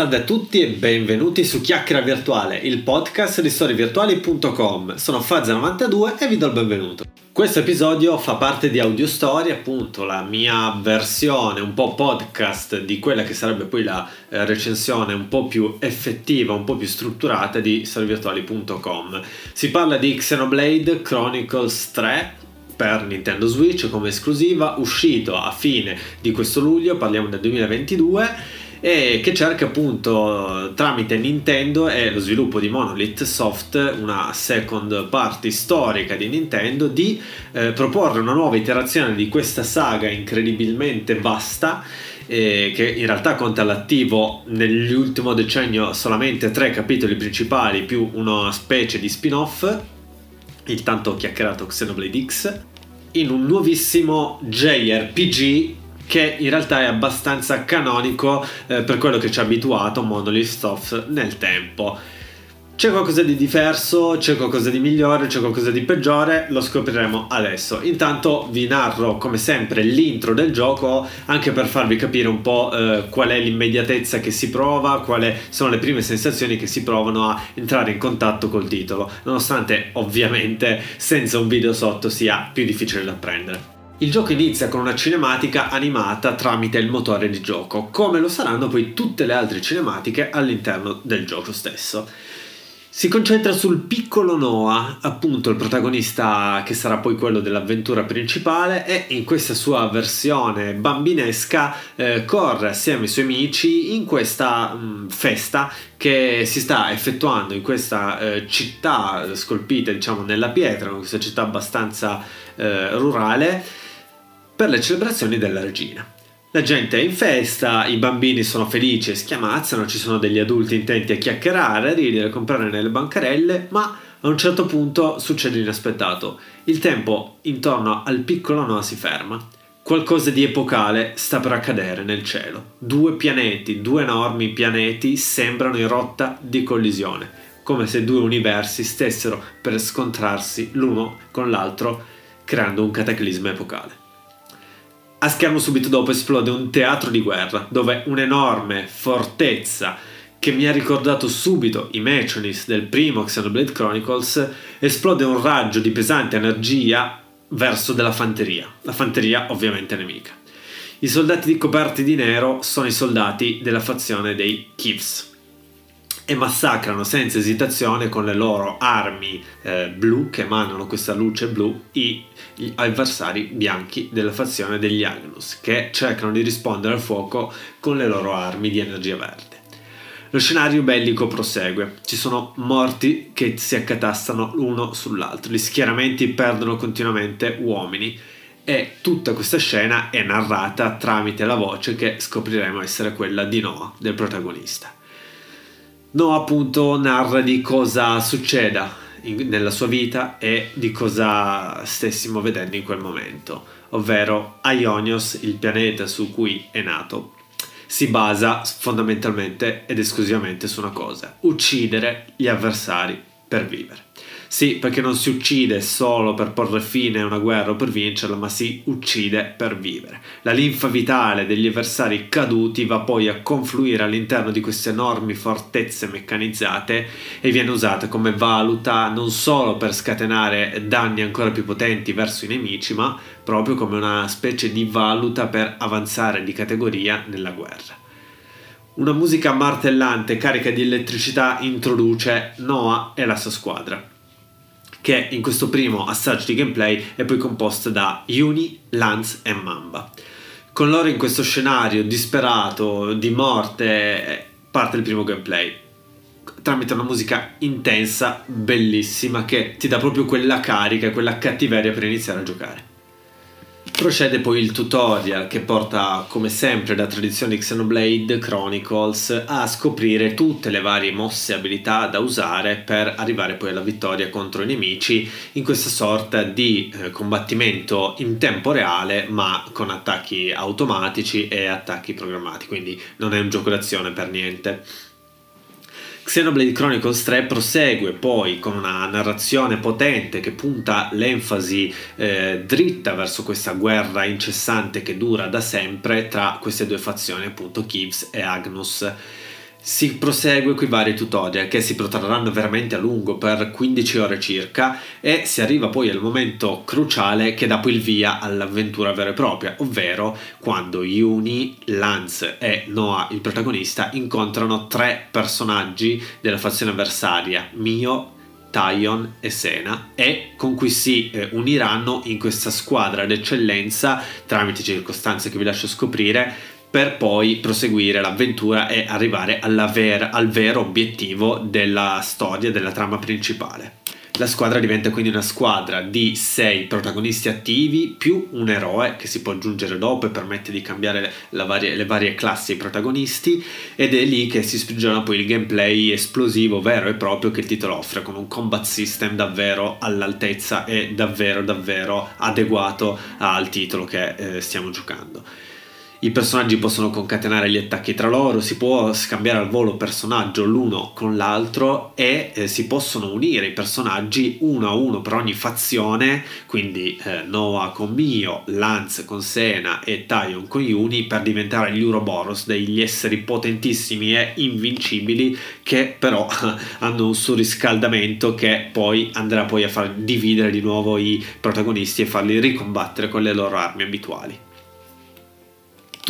Salve a tutti e benvenuti su Chiacchiera Virtuale, il podcast di storievirtuali.com. Sono Fazza92 e vi do il benvenuto. Questo episodio fa parte di Audio Story, appunto la mia versione un po' podcast di quella che sarebbe poi la eh, recensione un po' più effettiva, un po' più strutturata di storievirtuali.com. Si parla di Xenoblade Chronicles 3 per Nintendo Switch come esclusiva, uscito a fine di questo luglio, parliamo del 2022 e che cerca appunto tramite Nintendo e lo sviluppo di Monolith Soft, una second party storica di Nintendo, di eh, proporre una nuova iterazione di questa saga incredibilmente vasta eh, che in realtà conta all'attivo nell'ultimo decennio solamente tre capitoli principali più una specie di spin-off, il tanto chiacchierato Xenoblade X, in un nuovissimo JRPG che in realtà è abbastanza canonico eh, per quello che ci ha abituato Monolith Soft nel tempo. C'è qualcosa di diverso, c'è qualcosa di migliore, c'è qualcosa di peggiore, lo scopriremo adesso. Intanto vi narro come sempre l'intro del gioco anche per farvi capire un po' eh, qual è l'immediatezza che si prova, quali sono le prime sensazioni che si provano a entrare in contatto col titolo, nonostante ovviamente senza un video sotto sia più difficile da apprendere. Il gioco inizia con una cinematica animata tramite il motore di gioco, come lo saranno poi tutte le altre cinematiche all'interno del gioco stesso. Si concentra sul piccolo Noah, appunto il protagonista che sarà poi quello dell'avventura principale e in questa sua versione bambinesca eh, corre assieme ai suoi amici in questa mh, mm, festa che si sta effettuando in questa eh, città scolpita diciamo nella pietra, in questa città abbastanza eh, rurale per le celebrazioni della regina. La gente è in festa, i bambini sono felici e schiamazzano, ci sono degli adulti intenti a chiacchierare, a ridere, a comprare nelle bancarelle, ma a un certo punto succede l'inaspettato. Il tempo intorno al piccolo Noah si ferma. Qualcosa di epocale sta per accadere nel cielo. Due pianeti, due enormi pianeti sembrano in rotta di collisione, come se due universi stessero per scontrarsi l'uno con l'altro, creando un cataclisma epocale. A schermo subito dopo esplode un teatro di guerra, dove un'enorme fortezza che mi ha ricordato subito i Mechonis del primo Xenoblade Chronicles, esplode un raggio di pesante energia verso della fanteria, la fanteria ovviamente nemica. I soldati coperti di nero sono i soldati della fazione dei Kivs e massacrano senza esitazione con le loro armi eh, blu che emanano questa luce blu i, gli avversari bianchi della fazione degli Agnus che cercano di rispondere al fuoco con le loro armi di energia verde. Lo scenario bellico prosegue, ci sono morti che si accatastano l'uno sull'altro, gli schieramenti perdono continuamente uomini e tutta questa scena è narrata tramite la voce che scopriremo essere quella di Noah, del protagonista. No, appunto narra di cosa succeda in, nella sua vita e di cosa stessimo vedendo in quel momento, ovvero Ionios, il pianeta su cui è nato, si basa fondamentalmente ed esclusivamente su una cosa, uccidere gli avversari per vivere. Sì, perché non si uccide solo per porre fine a una guerra o per vincerla, ma si uccide per vivere. La linfa vitale degli avversari caduti va poi a confluire all'interno di queste enormi fortezze meccanizzate e viene usata come valuta non solo per scatenare danni ancora più potenti verso i nemici, ma proprio come una specie di valuta per avanzare di categoria nella guerra. Una musica martellante carica di elettricità introduce Noah e la sua squadra che in questo primo assaggio di gameplay è poi composta da Uni, Lance e Mamba. Con loro in questo scenario disperato di morte parte il primo gameplay tramite una musica intensa, bellissima, che ti dà proprio quella carica, quella cattiveria per iniziare a giocare. Procede poi il tutorial che porta come sempre da tradizione Xenoblade Chronicles a scoprire tutte le varie mosse e abilità da usare per arrivare poi alla vittoria contro i nemici in questa sorta di eh, combattimento in tempo reale ma con attacchi automatici e attacchi programmati, quindi non è un gioco d'azione per niente. Xenoblade Chronicles 3 prosegue poi con una narrazione potente che punta l'enfasi eh, dritta verso questa guerra incessante che dura da sempre tra queste due fazioni, appunto Kivs e Agnus. Si prosegue con i vari tutorial che si protrarranno veramente a lungo per 15 ore circa e si arriva poi al momento cruciale che dà poi il via all'avventura vera e propria, ovvero quando Yuni, Lance e Noah, il protagonista, incontrano tre personaggi della fazione avversaria, Mio, Tyon e Sena e con cui si eh, uniranno in questa squadra d'eccellenza tramite circostanze che vi lascio scoprire per poi proseguire l'avventura e arrivare ver- al vero obiettivo della storia, della trama principale. La squadra diventa quindi una squadra di sei protagonisti attivi più un eroe che si può aggiungere dopo e permette di cambiare varie, le varie classi ai protagonisti ed è lì che si sprigiona poi il gameplay esplosivo vero e proprio che il titolo offre con un combat system davvero all'altezza e davvero davvero adeguato al titolo che eh, stiamo giocando. I personaggi possono concatenare gli attacchi tra loro, si può scambiare al volo personaggio l'uno con l'altro e eh, si possono unire i personaggi uno a uno per ogni fazione, quindi eh, Noah con Mio, Lance con Sena e Tyon con Yuni per diventare gli Uroboros, degli esseri potentissimi e invincibili che però hanno un surriscaldamento che poi andrà poi a far dividere di nuovo i protagonisti e farli ricombattere con le loro armi abituali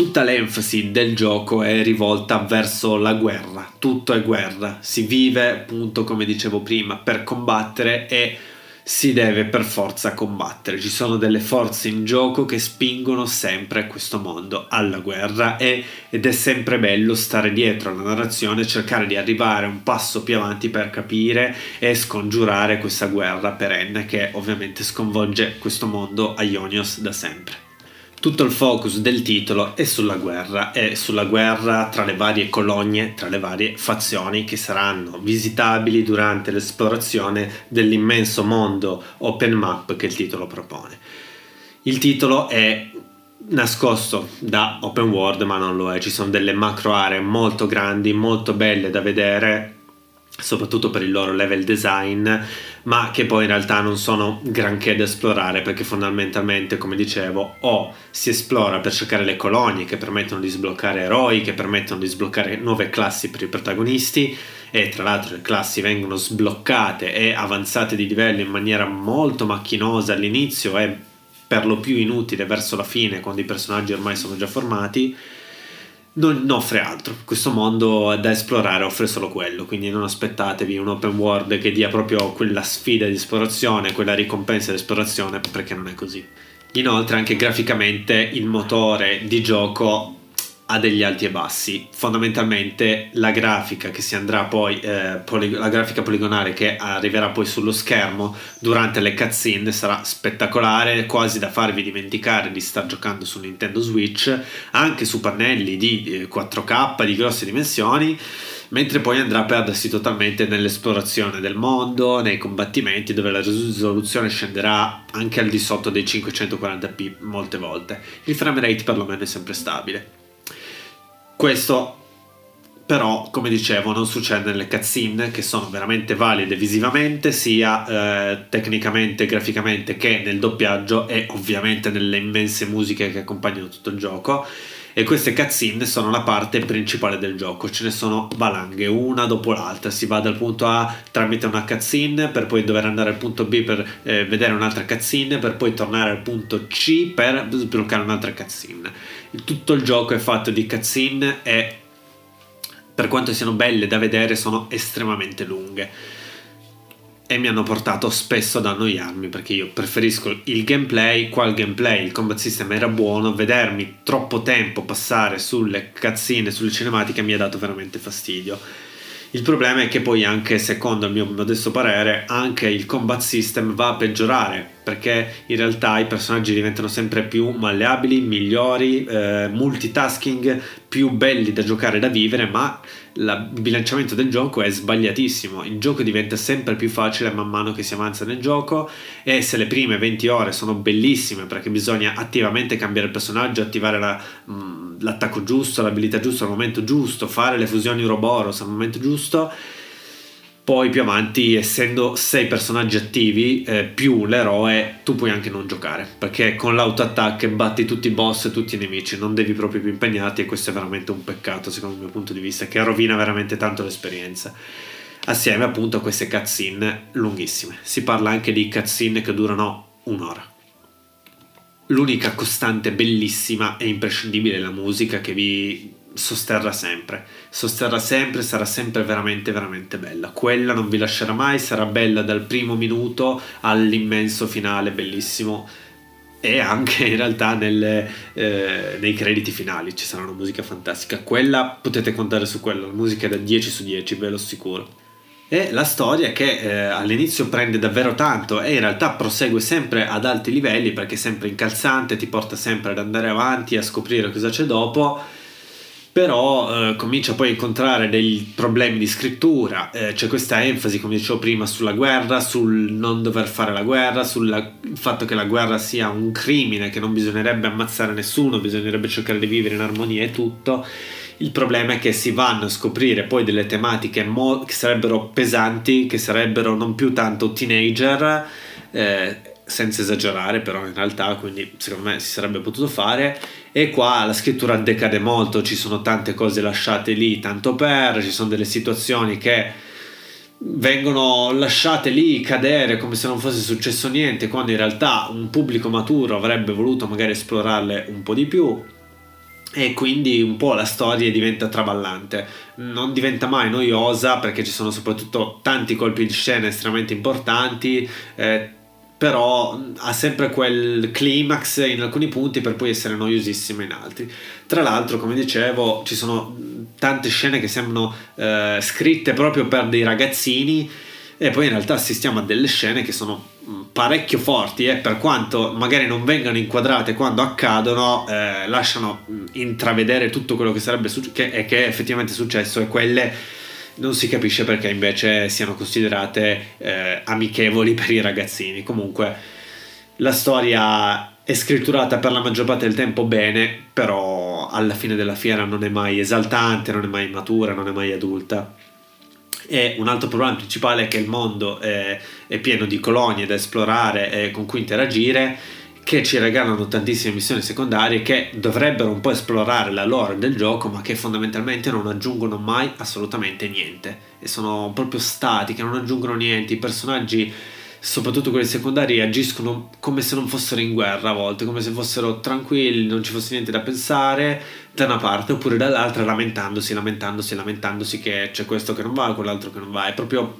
tutta l'enfasi del gioco è rivolta verso la guerra, tutto è guerra, si vive appunto come dicevo prima per combattere e si deve per forza combattere, ci sono delle forze in gioco che spingono sempre questo mondo alla guerra e, ed è sempre bello stare dietro alla narrazione cercare di arrivare un passo più avanti per capire e scongiurare questa guerra perenne che ovviamente sconvolge questo mondo a Ionios da sempre. Tutto il focus del titolo è sulla guerra, è sulla guerra tra le varie colonie, tra le varie fazioni che saranno visitabili durante l'esplorazione dell'immenso mondo open map che il titolo propone. Il titolo è nascosto da open world ma non lo è, ci sono delle macro aree molto grandi, molto belle da vedere soprattutto per il loro level design, ma che poi in realtà non sono granché da esplorare perché fondamentalmente, come dicevo, o si esplora per cercare le colonie che permettono di sbloccare eroi, che permettono di sbloccare nuove classi per i protagonisti e tra l'altro le classi vengono sbloccate e avanzate di livello in maniera molto macchinosa all'inizio e per lo più inutile verso la fine quando i personaggi ormai sono già formati non offre altro. Questo mondo da esplorare offre solo quello, quindi non aspettatevi un open world che dia proprio quella sfida di esplorazione, quella ricompensa di esplorazione, perché non è così. Inoltre anche graficamente il motore di gioco ha degli alti e bassi. Fondamentalmente la grafica che si andrà poi, eh, poly- la grafica poligonale che arriverà poi sullo schermo durante le cutscene sarà spettacolare, quasi da farvi dimenticare di star giocando su Nintendo Switch, anche su pannelli di 4K di grosse dimensioni mentre poi andrà a perdersi totalmente nell'esplorazione del mondo, nei combattimenti dove la risoluzione scenderà anche al di sotto dei 540p molte volte. Il frame rate perlomeno è sempre stabile. Questo però, come dicevo, non succede nelle cutscene che sono veramente valide visivamente, sia eh, tecnicamente, graficamente che nel doppiaggio e ovviamente nelle immense musiche che accompagnano tutto il gioco. E queste cutscene sono la parte principale del gioco, ce ne sono valanghe, una dopo l'altra. Si va dal punto A tramite una cutscene per poi dover andare al punto B per eh, vedere un'altra cutscene, per poi tornare al punto C per sbloccare un'altra cutscene. Tutto il gioco è fatto di cutscene e per quanto siano belle da vedere sono estremamente lunghe e mi hanno portato spesso ad annoiarmi perché io preferisco il gameplay, qua il gameplay, il combat system era buono, vedermi troppo tempo passare sulle cutscene, sulle cinematiche mi ha dato veramente fastidio. Il problema è che poi anche secondo il mio modesto parere anche il combat system va a peggiorare perché in realtà i personaggi diventano sempre più malleabili, migliori, eh, multitasking, più belli da giocare e da vivere, ma il bilanciamento del gioco è sbagliatissimo. Il gioco diventa sempre più facile man mano che si avanza nel gioco e se le prime 20 ore sono bellissime perché bisogna attivamente cambiare il personaggio, attivare la, mh, mm, l'attacco giusto, l'abilità giusta al momento giusto, fare le fusioni Uroboros al momento giusto poi più avanti, essendo sei personaggi attivi eh, più l'eroe, tu puoi anche non giocare, perché con l'auto-attack batti tutti i boss e tutti i nemici, non devi proprio più impegnarti e questo è veramente un peccato secondo il mio punto di vista, che rovina veramente tanto l'esperienza. Assieme appunto a queste cutscene lunghissime. Si parla anche di cutscene che durano un'ora. L'unica costante bellissima e imprescindibile è la musica che vi sosterrà sempre, sosterrà sempre, sarà sempre veramente veramente bella. Quella non vi lascerà mai, sarà bella dal primo minuto all'immenso finale, bellissimo. E anche in realtà nelle, eh, nei crediti finali ci sarà una musica fantastica. Quella potete contare su quella, la musica è da 10 su 10, ve lo assicuro. E la storia che eh, all'inizio prende davvero tanto e in realtà prosegue sempre ad alti livelli perché è sempre incalzante, ti porta sempre ad andare avanti, a scoprire cosa c'è dopo però eh, comincia poi a incontrare dei problemi di scrittura, eh, c'è questa enfasi, come dicevo prima, sulla guerra, sul non dover fare la guerra, sul fatto che la guerra sia un crimine, che non bisognerebbe ammazzare nessuno, bisognerebbe cercare di vivere in armonia e tutto. Il problema è che si vanno a scoprire poi delle tematiche mo- che sarebbero pesanti, che sarebbero non più tanto teenager, eh, senza esagerare però in realtà, quindi secondo me si sarebbe potuto fare e qua la scrittura decade molto, ci sono tante cose lasciate lì tanto per, ci sono delle situazioni che vengono lasciate lì cadere come se non fosse successo niente, quando in realtà un pubblico maturo avrebbe voluto magari esplorarle un po' di più e quindi un po' la storia diventa traballante, non diventa mai noiosa perché ci sono soprattutto tanti colpi di scena estremamente importanti. Eh, però ha sempre quel climax in alcuni punti per poi essere noiosissimo in altri. Tra l'altro, come dicevo, ci sono tante scene che sembrano eh, scritte proprio per dei ragazzini e poi in realtà assistiamo a delle scene che sono mm, parecchio forti e eh, per quanto magari non vengano inquadrate quando accadono eh, lasciano mm, intravedere tutto quello che sarebbe successo che, che è effettivamente successo e quelle non si capisce perché invece siano considerate eh, amichevoli per i ragazzini. Comunque la storia è scritturata per la maggior parte del tempo bene, però alla fine della fiera non è mai esaltante, non è mai matura, non è mai adulta. E un altro problema principale è che il mondo è, è pieno di colonie da esplorare e con cui interagire che ci regalano tantissime missioni secondarie che dovrebbero un po' esplorare la lore del gioco ma che fondamentalmente non aggiungono mai assolutamente niente. E sono proprio statiche, non aggiungono niente, i personaggi soprattutto quelli secondari agiscono come se non fossero in guerra a volte, come se fossero tranquilli, non ci fosse niente da pensare da una parte oppure dall'altra lamentandosi, lamentandosi, lamentandosi che c'è questo che non va, quell'altro che non va, è proprio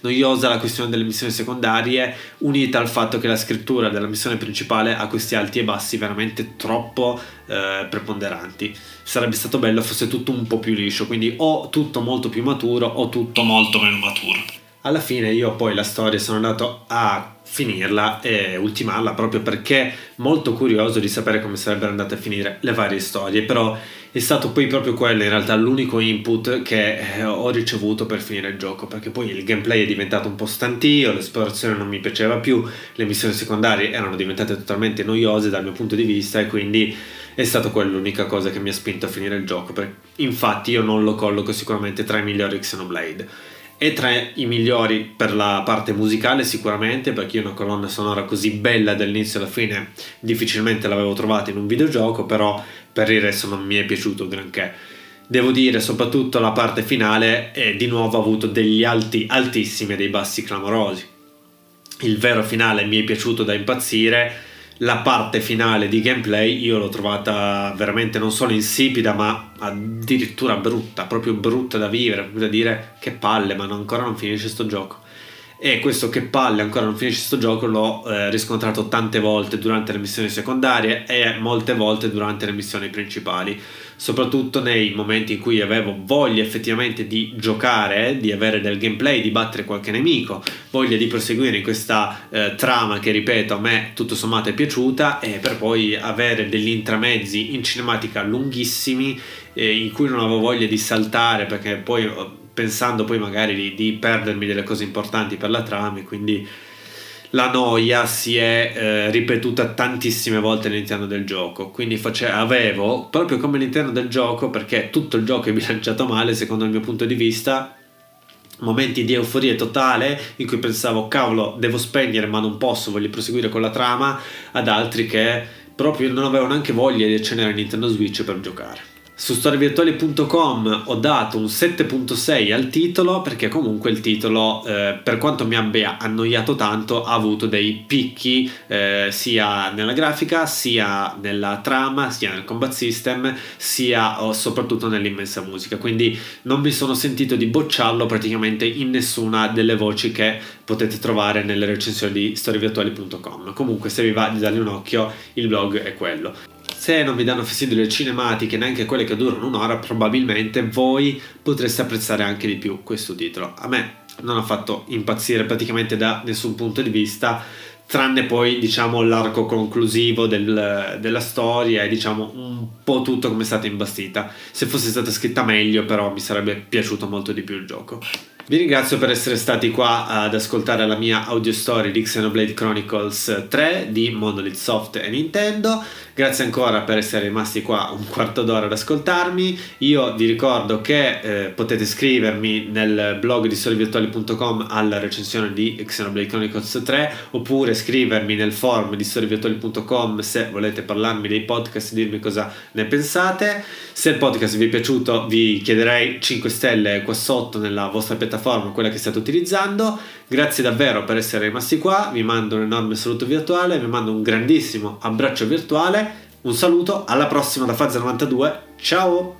noiosa la questione delle missioni secondarie, unita al fatto che la scrittura della missione principale ha questi alti e bassi veramente troppo eh, preponderanti. Sarebbe stato bello fosse tutto un po' più liscio, quindi o tutto molto più maturo o tutto molto meno maturo. Alla fine io poi la storia sono andato a finirla e ultimarla proprio perché molto curioso di sapere come sarebbero andate a finire le varie storie, però è stato poi proprio quello in realtà l'unico input che eh, ho ricevuto per finire il gioco perché poi il gameplay è diventato un po' stantio, l'esplorazione non mi piaceva più, le missioni secondarie erano diventate totalmente noiose dal mio punto di vista e quindi è stata quella l'unica cosa che mi ha spinto a finire il gioco. Infatti io non lo colloco sicuramente tra i migliori Xenoblade è tra i migliori per la parte musicale sicuramente perché io una colonna sonora così bella dall'inizio alla fine difficilmente l'avevo trovata in un videogioco però per il resto non mi è piaciuto granché. Devo dire soprattutto la parte finale è di nuovo avuto degli alti altissimi e dei bassi clamorosi. Il vero finale mi è piaciuto da impazzire. La parte finale di gameplay io l'ho trovata veramente non solo insipida ma addirittura brutta, proprio brutta da vivere, proprio da dire che palle ma ancora non finisce sto gioco e questo che palle ancora non finisce questo gioco l'ho eh, riscontrato tante volte durante le missioni secondarie e molte volte durante le missioni principali soprattutto nei momenti in cui avevo voglia effettivamente di giocare di avere del gameplay di battere qualche nemico voglia di proseguire in questa eh, trama che ripeto a me tutto sommato è piaciuta e per poi avere degli intramezzi in cinematica lunghissimi eh, in cui non avevo voglia di saltare perché poi pensando poi magari di, di, perdermi delle cose importanti per la trama e quindi la noia si è eh, ripetuta tantissime volte all'interno del gioco quindi face- avevo proprio come all'interno del gioco perché tutto il gioco è bilanciato male secondo il mio punto di vista momenti di euforia totale in cui pensavo cavolo devo spegnere ma non posso, voglio proseguire con la trama, ad altri che proprio non avevo neanche voglia di accendere Nintendo Switch per giocare. Su storievirtuali.com ho dato un 7.6 al titolo perché comunque il titolo, eh, per quanto mi abbia annoiato tanto, ha avuto dei picchi eh, sia nella grafica, sia nella trama, sia nel combat system, sia o soprattutto nell'immensa musica. Quindi non mi sono sentito di bocciarlo praticamente in nessuna delle voci che potete trovare nelle recensioni di storievirtuali.com. Comunque se vi va di dargli un occhio, il blog è quello se non vi danno fastidio le cinematiche, neanche quelle che durano un'ora, probabilmente voi potreste apprezzare anche di più questo titolo. A me non ha fatto impazzire praticamente da nessun punto di vista, tranne poi diciamo l'arco conclusivo del, della storia e diciamo un po' tutto come è stata imbastita. Se fosse stata scritta meglio, però mi sarebbe piaciuto molto di più il gioco. Vi ringrazio per essere stati qua ad ascoltare la mia audio story di Xenoblade Chronicles 3 di Monolith Soft e Nintendo. Grazie ancora per essere rimasti qua un quarto d'ora ad ascoltarmi. Io vi ricordo che eh, potete scrivermi nel blog di storyvirtuali.com alla recensione di Xenoblade Chronicles 3 oppure scrivermi nel forum di storyvirtuali.com se volete parlarmi dei podcast e dirmi cosa ne pensate. Se il podcast vi è piaciuto vi chiederei 5 stelle qua sotto nella vostra piattaforma, quella che state utilizzando. Grazie davvero per essere rimasti qua, vi mando un enorme saluto virtuale, vi mando un grandissimo abbraccio virtuale un saluto, alla prossima da Fazza 92, ciao!